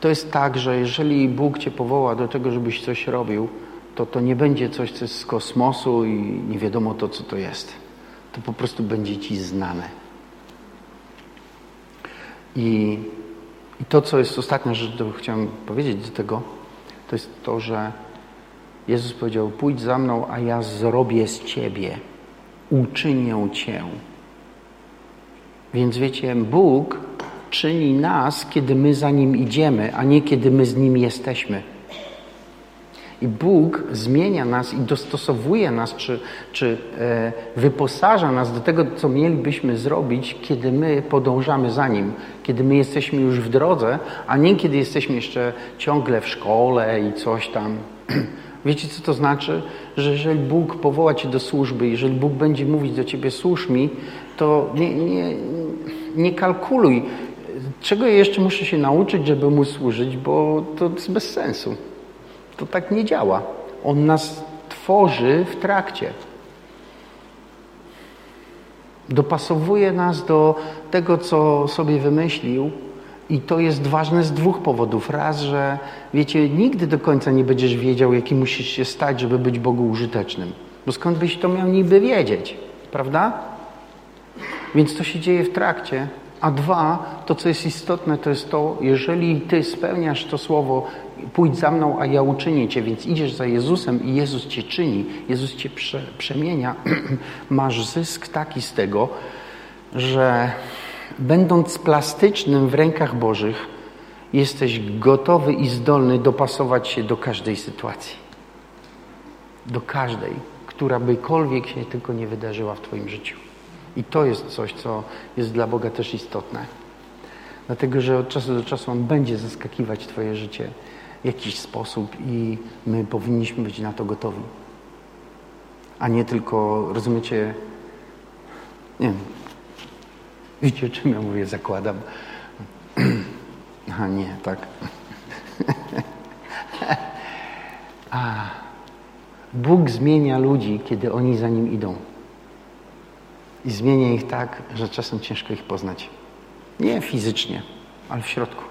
To jest tak, że jeżeli Bóg cię powoła do tego, żebyś coś robił, to to nie będzie coś, co jest z kosmosu i nie wiadomo to, co to jest. To po prostu będzie ci znane. I, I to, co jest ostatnia rzecz, którą chciałem powiedzieć do tego, to jest to, że Jezus powiedział: Pójdź za mną, a ja zrobię z ciebie, uczynię cię. Więc wiecie, Bóg czyni nas, kiedy my za nim idziemy, a nie kiedy my z nim jesteśmy. I Bóg zmienia nas i dostosowuje nas, czy, czy e, wyposaża nas do tego, co mielibyśmy zrobić, kiedy my podążamy za Nim, kiedy my jesteśmy już w drodze, a nie kiedy jesteśmy jeszcze ciągle w szkole i coś tam. Wiecie, co to znaczy? Że jeżeli Bóg powoła Cię do służby, jeżeli Bóg będzie mówić do Ciebie, służ mi, to nie, nie, nie kalkuluj, czego jeszcze muszę się nauczyć, żeby Mu służyć, bo to jest bez sensu. To tak nie działa. On nas tworzy w trakcie. Dopasowuje nas do tego, co sobie wymyślił, i to jest ważne z dwóch powodów. Raz, że wiecie, nigdy do końca nie będziesz wiedział, jaki musisz się stać, żeby być Bogu użytecznym. Bo skąd byś to miał niby wiedzieć, prawda? Więc to się dzieje w trakcie. A dwa, to co jest istotne, to jest to, jeżeli ty spełniasz to słowo, pójdź za mną, a ja uczynię cię, więc idziesz za Jezusem i Jezus cię czyni, Jezus cię prze, przemienia, masz zysk taki z tego, że będąc plastycznym w rękach Bożych, jesteś gotowy i zdolny dopasować się do każdej sytuacji. Do każdej, która bykolwiek się tylko nie wydarzyła w Twoim życiu. I to jest coś, co jest dla Boga też istotne. Dlatego, że od czasu do czasu On będzie zaskakiwać Twoje życie w jakiś sposób i my powinniśmy być na to gotowi. A nie tylko, rozumiecie, nie wiem, wiecie, czym ja mówię, zakładam. A nie, tak. A, Bóg zmienia ludzi, kiedy oni za Nim idą. I zmienia ich tak, że czasem ciężko ich poznać. Nie fizycznie, ale w środku.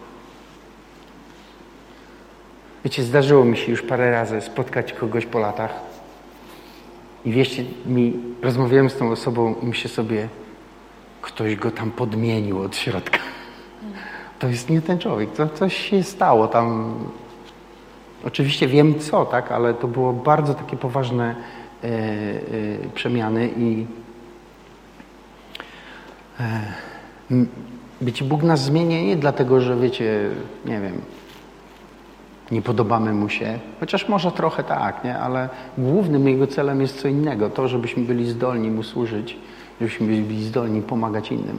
Wiecie, zdarzyło mi się już parę razy spotkać kogoś po latach i wieście mi, rozmawiałem z tą osobą i myślę sobie, ktoś go tam podmienił od środka. To jest nie ten człowiek, to coś się stało tam. Oczywiście wiem co, tak, ale to było bardzo takie poważne e, e, przemiany i wiecie, Bóg nas zmienia nie dlatego, że wiecie, nie wiem, nie podobamy Mu się, chociaż może trochę tak, nie? ale głównym Jego celem jest co innego, to, żebyśmy byli zdolni Mu służyć, żebyśmy byli zdolni pomagać innym.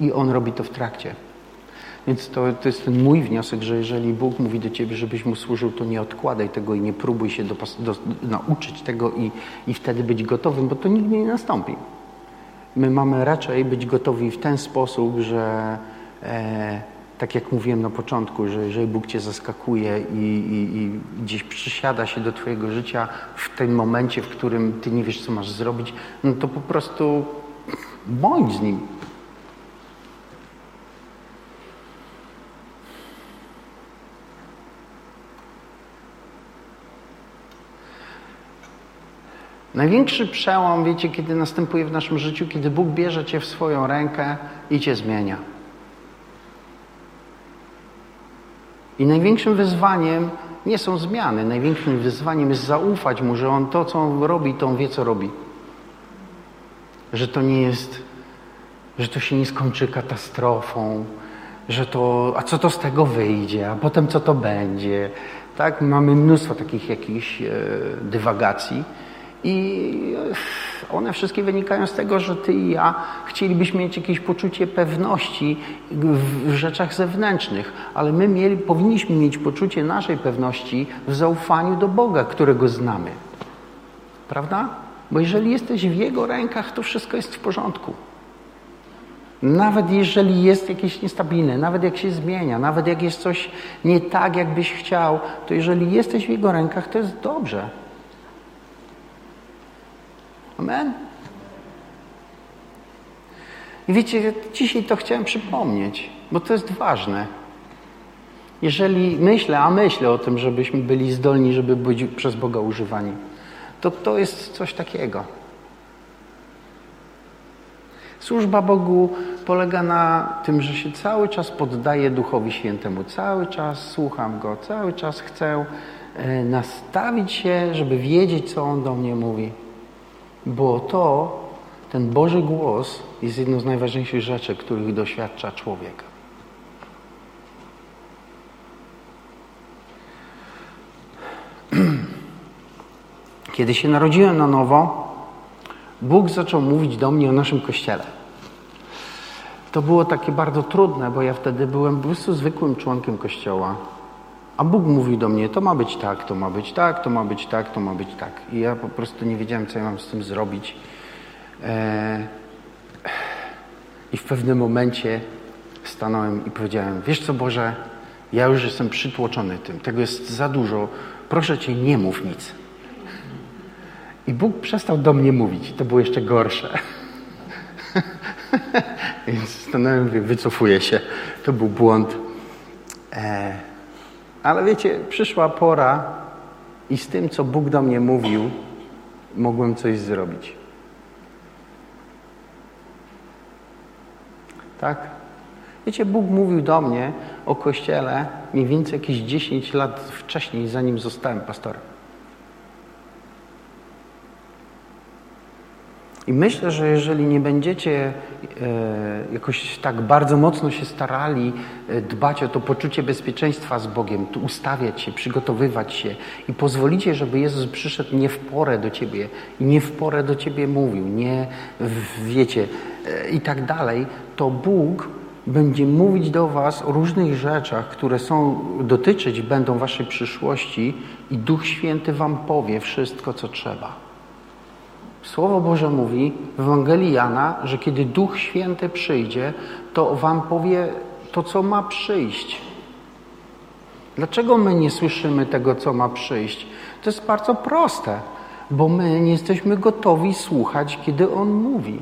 I On robi to w trakcie. Więc to, to jest ten mój wniosek, że jeżeli Bóg mówi do Ciebie, żebyś Mu służył, to nie odkładaj tego i nie próbuj się do, do, nauczyć tego i, i wtedy być gotowym, bo to nigdy nie nastąpi. My mamy raczej być gotowi w ten sposób, że e, tak jak mówiłem na początku, że jeżeli Bóg cię zaskakuje i, i, i, gdzieś przysiada się do twojego życia w tym momencie, w którym ty nie wiesz, co masz zrobić, no to po prostu bądź z Nim. Największy przełom, wiecie, kiedy następuje w naszym życiu, kiedy Bóg bierze cię w swoją rękę i cię zmienia. I największym wyzwaniem nie są zmiany. Największym wyzwaniem jest zaufać Mu, że On to, co On robi, to On wie, co robi. Że to nie jest, że to się nie skończy katastrofą, że to, a co to z tego wyjdzie, a potem co to będzie. Tak, mamy mnóstwo takich jakichś e, dywagacji. I one wszystkie wynikają z tego, że ty i ja chcielibyśmy mieć jakieś poczucie pewności w rzeczach zewnętrznych, ale my mieli, powinniśmy mieć poczucie naszej pewności w zaufaniu do Boga, którego znamy. Prawda? Bo jeżeli jesteś w Jego rękach, to wszystko jest w porządku. Nawet jeżeli jest jakieś niestabilne, nawet jak się zmienia, nawet jak jest coś nie tak, jakbyś chciał, to jeżeli jesteś w Jego rękach, to jest dobrze. Amen? I wiecie, dzisiaj to chciałem przypomnieć, bo to jest ważne. Jeżeli myślę, a myślę o tym, żebyśmy byli zdolni, żeby być przez Boga używani, to to jest coś takiego. Służba Bogu polega na tym, że się cały czas poddaję Duchowi Świętemu, cały czas słucham Go, cały czas chcę e, nastawić się, żeby wiedzieć, co On do mnie mówi. Bo to, ten Boży głos jest jedną z najważniejszych rzeczy, których doświadcza człowiek. Kiedy się narodziłem na nowo, Bóg zaczął mówić do mnie o naszym kościele. To było takie bardzo trudne, bo ja wtedy byłem po prostu zwykłym członkiem kościoła. A Bóg mówił do mnie, to ma być tak, to ma być tak, to ma być tak, to ma być tak. I ja po prostu nie wiedziałem, co ja mam z tym zrobić. E, I w pewnym momencie stanąłem i powiedziałem, wiesz co Boże, ja już jestem przytłoczony tym, tego jest za dużo, proszę Cię, nie mów nic. I Bóg przestał do mnie mówić, to było jeszcze gorsze. Więc stanąłem i wycofuję się. To był błąd. E, ale wiecie, przyszła pora i z tym, co Bóg do mnie mówił, mogłem coś zrobić. Tak? Wiecie, Bóg mówił do mnie o Kościele mniej więcej jakieś 10 lat wcześniej, zanim zostałem pastorem. I myślę, że jeżeli nie będziecie e, jakoś tak bardzo mocno się starali e, dbać o to poczucie bezpieczeństwa z Bogiem, ustawiać się, przygotowywać się i pozwolicie, żeby Jezus przyszedł nie w porę do ciebie i nie w porę do ciebie mówił, nie wiecie e, i tak dalej, to Bóg będzie mówić do was o różnych rzeczach, które są dotyczyć będą waszej przyszłości i Duch Święty wam powie wszystko, co trzeba. Słowo Boże mówi w Ewangelii Jana, że kiedy Duch Święty przyjdzie, to wam powie to, co ma przyjść. Dlaczego my nie słyszymy tego, co ma przyjść? To jest bardzo proste, bo my nie jesteśmy gotowi słuchać, kiedy On mówi.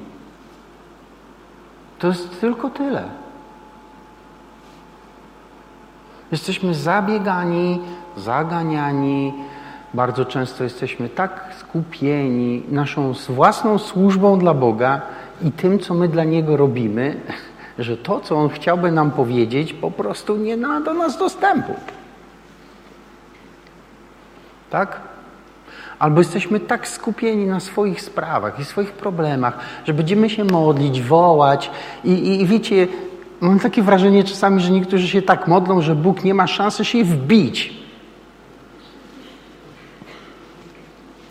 To jest tylko tyle. Jesteśmy zabiegani, zaganiani, bardzo często jesteśmy tak skupieni naszą własną służbą dla Boga i tym, co my dla Niego robimy, że to, co On chciałby nam powiedzieć, po prostu nie ma do nas dostępu. Tak? Albo jesteśmy tak skupieni na swoich sprawach i swoich problemach, że będziemy się modlić, wołać i, i, i wiecie, mam takie wrażenie czasami, że niektórzy się tak modlą, że Bóg nie ma szansy się wbić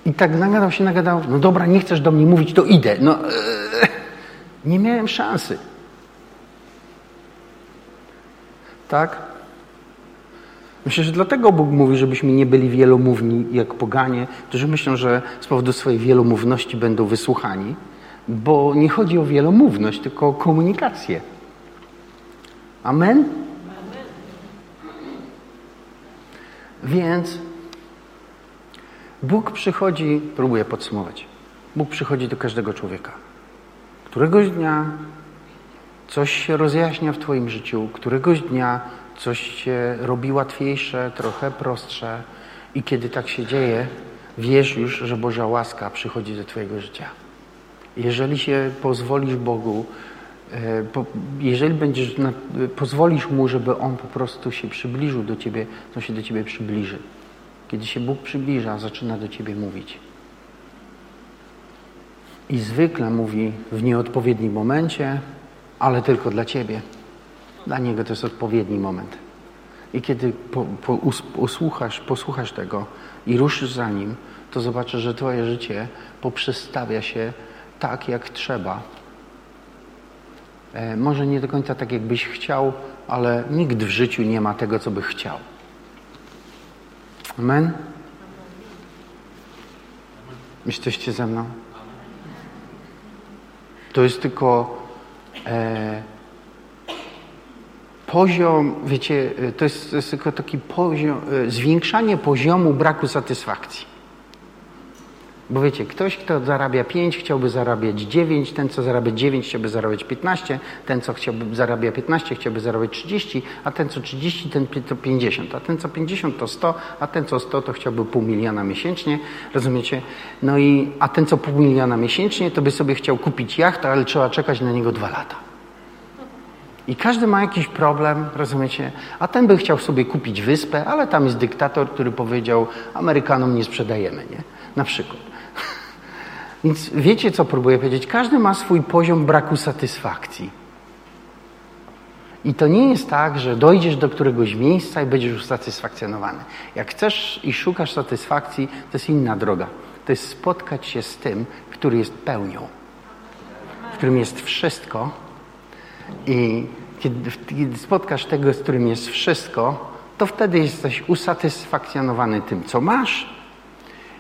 I tak nagadał się, nagadał, no dobra, nie chcesz do mnie mówić, to idę. No, yy, nie miałem szansy. Tak? Myślę, że dlatego Bóg mówi, żebyśmy nie byli wielomówni jak poganie, którzy myślą, że z powodu swojej wielomówności będą wysłuchani, bo nie chodzi o wielomówność, tylko o komunikację. Amen? Amen. Więc Bóg przychodzi, próbuję podsumować. Bóg przychodzi do każdego człowieka. Któregoś dnia coś się rozjaśnia w Twoim życiu, któregoś dnia coś się robi łatwiejsze, trochę prostsze i kiedy tak się dzieje, wiesz już, że Boża łaska przychodzi do Twojego życia. Jeżeli się pozwolisz Bogu, e, jeżeli będziesz, pozwolisz Mu, żeby On po prostu się przybliżył do Ciebie, to się do Ciebie przybliży. Kiedy się Bóg przybliża, zaczyna do Ciebie mówić. I zwykle mówi w nieodpowiednim momencie, ale tylko dla Ciebie. Dla Niego to jest odpowiedni moment. I kiedy po, po, usłuchasz, posłuchasz tego i ruszysz za Nim, to zobaczysz, że Twoje życie poprzestawia się tak, jak trzeba. E, może nie do końca tak, jakbyś chciał, ale nikt w życiu nie ma tego, co by chciał. Amen? Jesteście ze mną? To jest tylko e, poziom, wiecie, e, to jest, to jest tylko taki poziom, e, zwiększanie poziomu braku satysfakcji. Bo wiecie, ktoś, kto zarabia 5, chciałby zarabiać 9, ten, co zarabia 9, chciałby zarabiać 15, ten, co chciałby zarabia 15, chciałby zarabiać 30, a ten, co 30, ten to 50, a ten, co 50, to 100, a ten, co 100, to chciałby pół miliona miesięcznie, rozumiecie? No i, a ten, co pół miliona miesięcznie, to by sobie chciał kupić jachtę, ale trzeba czekać na niego dwa lata. I każdy ma jakiś problem, rozumiecie? A ten by chciał sobie kupić wyspę, ale tam jest dyktator, który powiedział, Amerykanom nie sprzedajemy, nie? Na przykład. Więc wiecie, co próbuję powiedzieć? Każdy ma swój poziom braku satysfakcji. I to nie jest tak, że dojdziesz do któregoś miejsca i będziesz już satysfakcjonowany. Jak chcesz i szukasz satysfakcji, to jest inna droga. To jest spotkać się z tym, który jest pełnią, w którym jest wszystko. I kiedy, kiedy spotkasz tego, z którym jest wszystko, to wtedy jesteś usatysfakcjonowany tym, co masz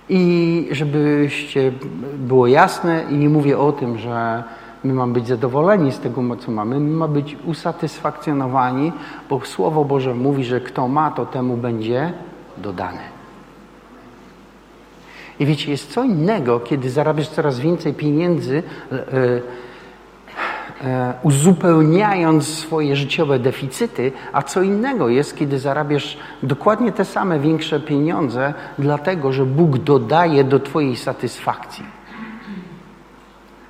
i żebyście było jasne, i nie mówię o tym, że my mamy być zadowoleni z tego, co mamy, my mamy być usatysfakcjonowani, bo Słowo Boże mówi, że kto ma, to temu będzie dodane. I wiecie, jest co innego, kiedy zarabiasz coraz więcej pieniędzy, E, uzupełniając swoje życiowe deficyty, a co innego jest, kiedy zarabiasz dokładnie te same większe pieniądze, dlatego że Bóg dodaje do Twojej satysfakcji.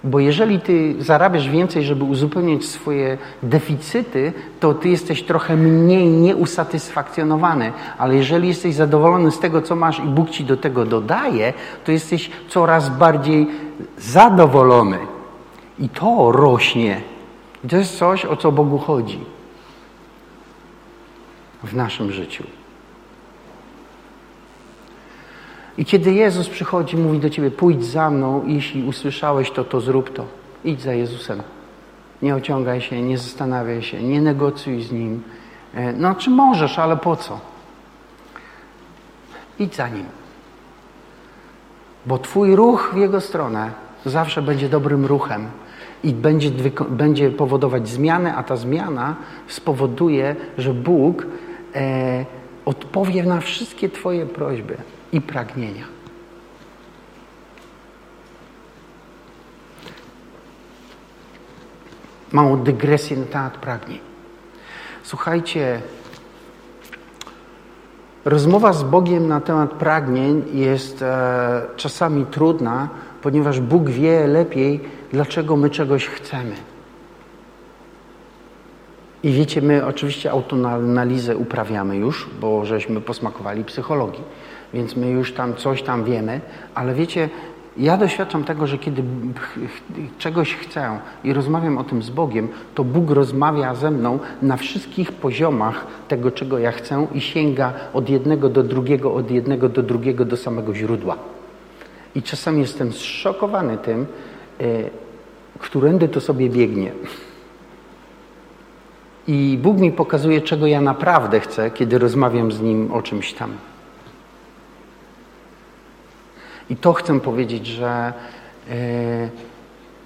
Bo jeżeli ty zarabiasz więcej, żeby uzupełnić swoje deficyty, to ty jesteś trochę mniej nieusatysfakcjonowany. Ale jeżeli jesteś zadowolony z tego, co masz i Bóg ci do tego dodaje, to jesteś coraz bardziej zadowolony. I to rośnie. I to jest coś, o co Bogu chodzi w naszym życiu. I kiedy Jezus przychodzi, mówi do ciebie: pójdź za mną, jeśli usłyszałeś to, to zrób to. Idź za Jezusem. Nie ociągaj się, nie zastanawiaj się, nie negocjuj z Nim. E, no, czy możesz, ale po co? Idź za Nim. Bo Twój ruch w Jego stronę zawsze będzie dobrym ruchem i będzie, będzie powodować zmianę, a ta zmiana spowoduje, że Bóg e, odpowie na wszystkie Twoje prośby i pragnienia. Małą dygresję na temat pragnień. Słuchajcie, rozmowa z Bogiem na temat pragnień jest e, czasami trudna, ponieważ Bóg wie lepiej, dlaczego my czegoś chcemy. I wiecie, my oczywiście autoanalizę uprawiamy już, bo żeśmy posmakowali psychologii, więc my już tam coś tam wiemy, ale wiecie, ja doświadczam tego, że kiedy czegoś chcę i rozmawiam o tym z Bogiem, to Bóg rozmawia ze mną na wszystkich poziomach tego, czego ja chcę i sięga od jednego do drugiego, od jednego do drugiego do samego źródła. I czasami jestem zszokowany tym, e, którędy to sobie biegnie. I Bóg mi pokazuje, czego ja naprawdę chcę, kiedy rozmawiam z Nim o czymś tam. I to chcę powiedzieć, że e,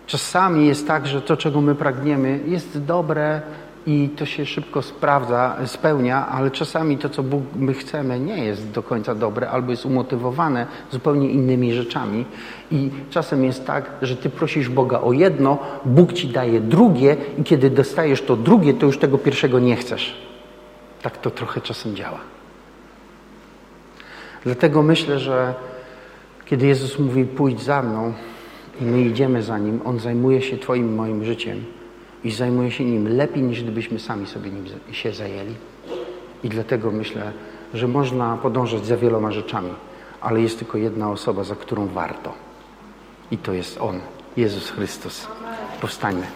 czasami jest tak, że to, czego my pragniemy, jest dobre i to się szybko sprawdza, spełnia, ale czasami to, co Bóg my chcemy, nie jest do końca dobre albo jest umotywowane zupełnie innymi rzeczami. I czasem jest tak, że ty prosisz Boga o jedno, Bóg ci daje drugie i kiedy dostajesz to drugie, to już tego pierwszego nie chcesz. Tak to trochę czasem działa. Dlatego myślę, że kiedy Jezus mówi pójdź za mną i my idziemy za Nim, On zajmuje się Twoim moim życiem i zajmuje się nim lepiej, niż gdybyśmy sami sobie nim się zajęli. I dlatego myślę, że można podążać za wieloma rzeczami, ale jest tylko jedna osoba, za którą warto. I to jest On, Jezus Chrystus. Powstańmy.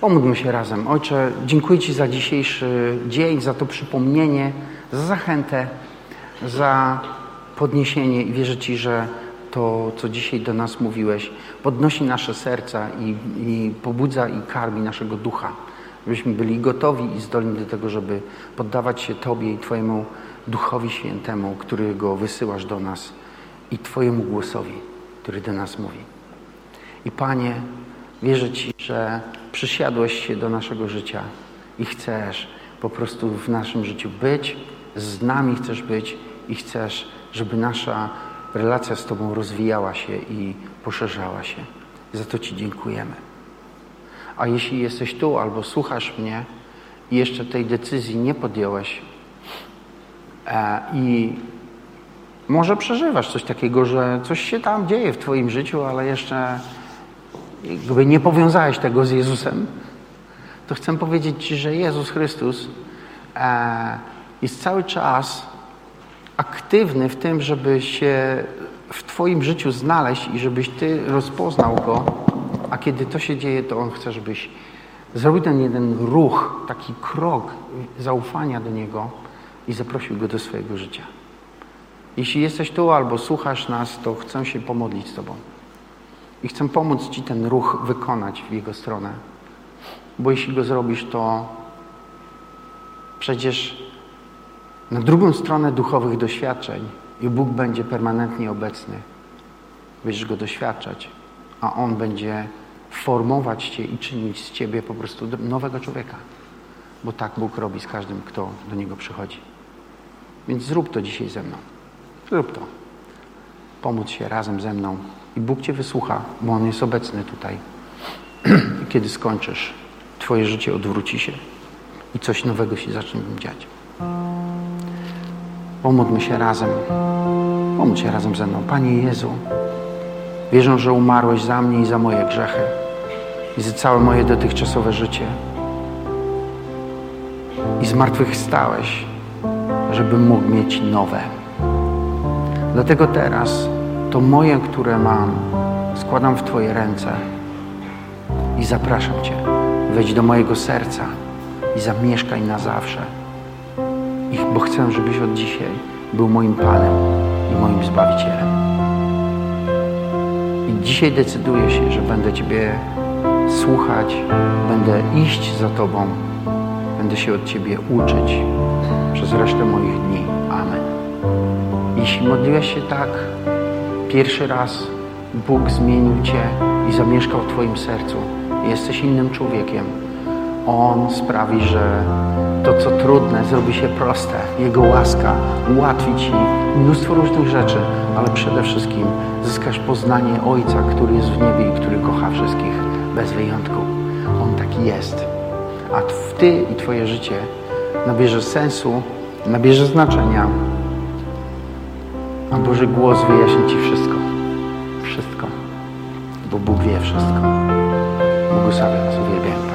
Pomódlmy się razem. Ojcze, dziękuję Ci za dzisiejszy dzień, za to przypomnienie, za zachętę, za podniesienie i wierzę Ci, że to, co dzisiaj do nas mówiłeś, podnosi nasze serca i, i pobudza i karmi naszego ducha. Żebyśmy byli gotowi i zdolni do tego, żeby poddawać się Tobie i Twojemu Duchowi Świętemu, którego wysyłasz do nas i Twojemu głosowi, który do nas mówi. I Panie, wierzę Ci, że przysiadłeś się do naszego życia i chcesz po prostu w naszym życiu być, z nami chcesz być i chcesz, żeby nasza relacja z Tobą rozwijała się i poszerzała się. Za to Ci dziękujemy. A jeśli jesteś tu albo słuchasz mnie i jeszcze tej decyzji nie podjąłeś e, i może przeżywasz coś takiego, że coś się tam dzieje w Twoim życiu, ale jeszcze jakby nie powiązałeś tego z Jezusem, to chcę powiedzieć Ci, że Jezus Chrystus e, jest cały czas aktywny w tym, żeby się w Twoim życiu znaleźć i żebyś Ty rozpoznał Go, a kiedy to się dzieje, to On chce, żebyś zrobił ten jeden ruch, taki krok zaufania do Niego i zaprosił Go do swojego życia. Jeśli jesteś tu albo słuchasz nas, to chcę się pomodlić z Tobą. I chcę pomóc Ci ten ruch wykonać w Jego stronę. Bo jeśli go zrobisz, to przecież na drugą stronę duchowych doświadczeń i Bóg będzie permanentnie obecny. Będziesz Go doświadczać, a On będzie formować Cię i czynić z Ciebie po prostu nowego człowieka. Bo tak Bóg robi z każdym, kto do Niego przychodzi. Więc zrób to dzisiaj ze mną. Zrób to. Pomóc się razem ze mną. I Bóg Cię wysłucha, bo On jest obecny tutaj. I kiedy skończysz, Twoje życie odwróci się i coś nowego się zacznie dziać. Pomódlmy się razem. Pomódl się razem ze mną. Panie Jezu, wierzę, że umarłeś za mnie i za moje grzechy i za całe moje dotychczasowe życie. I zmartwychwstałeś, żebym mógł mieć nowe. Dlatego teraz to moje, które mam, składam w Twoje ręce i zapraszam Cię. Wejdź do mojego serca i zamieszkaj na zawsze bo chcę, żebyś od dzisiaj był moim Panem i moim Zbawicielem. I dzisiaj decyduję się, że będę Ciebie słuchać, będę iść za Tobą, będę się od Ciebie uczyć przez resztę moich dni. Amen. Jeśli modliłeś się tak, pierwszy raz Bóg zmienił Cię i zamieszkał w Twoim sercu, jesteś innym człowiekiem, On sprawi, że to, co trudne, zrobi się proste. Jego łaska ułatwi Ci mnóstwo różnych rzeczy, ale przede wszystkim zyskasz poznanie Ojca, który jest w niebie i który kocha wszystkich bez wyjątku. On taki jest. A Ty i Twoje życie nabierze sensu, nabierze znaczenia, a Boży głos wyjaśni Ci wszystko. Wszystko. Bo Bóg wie wszystko. Błogosławiam uwielbiam.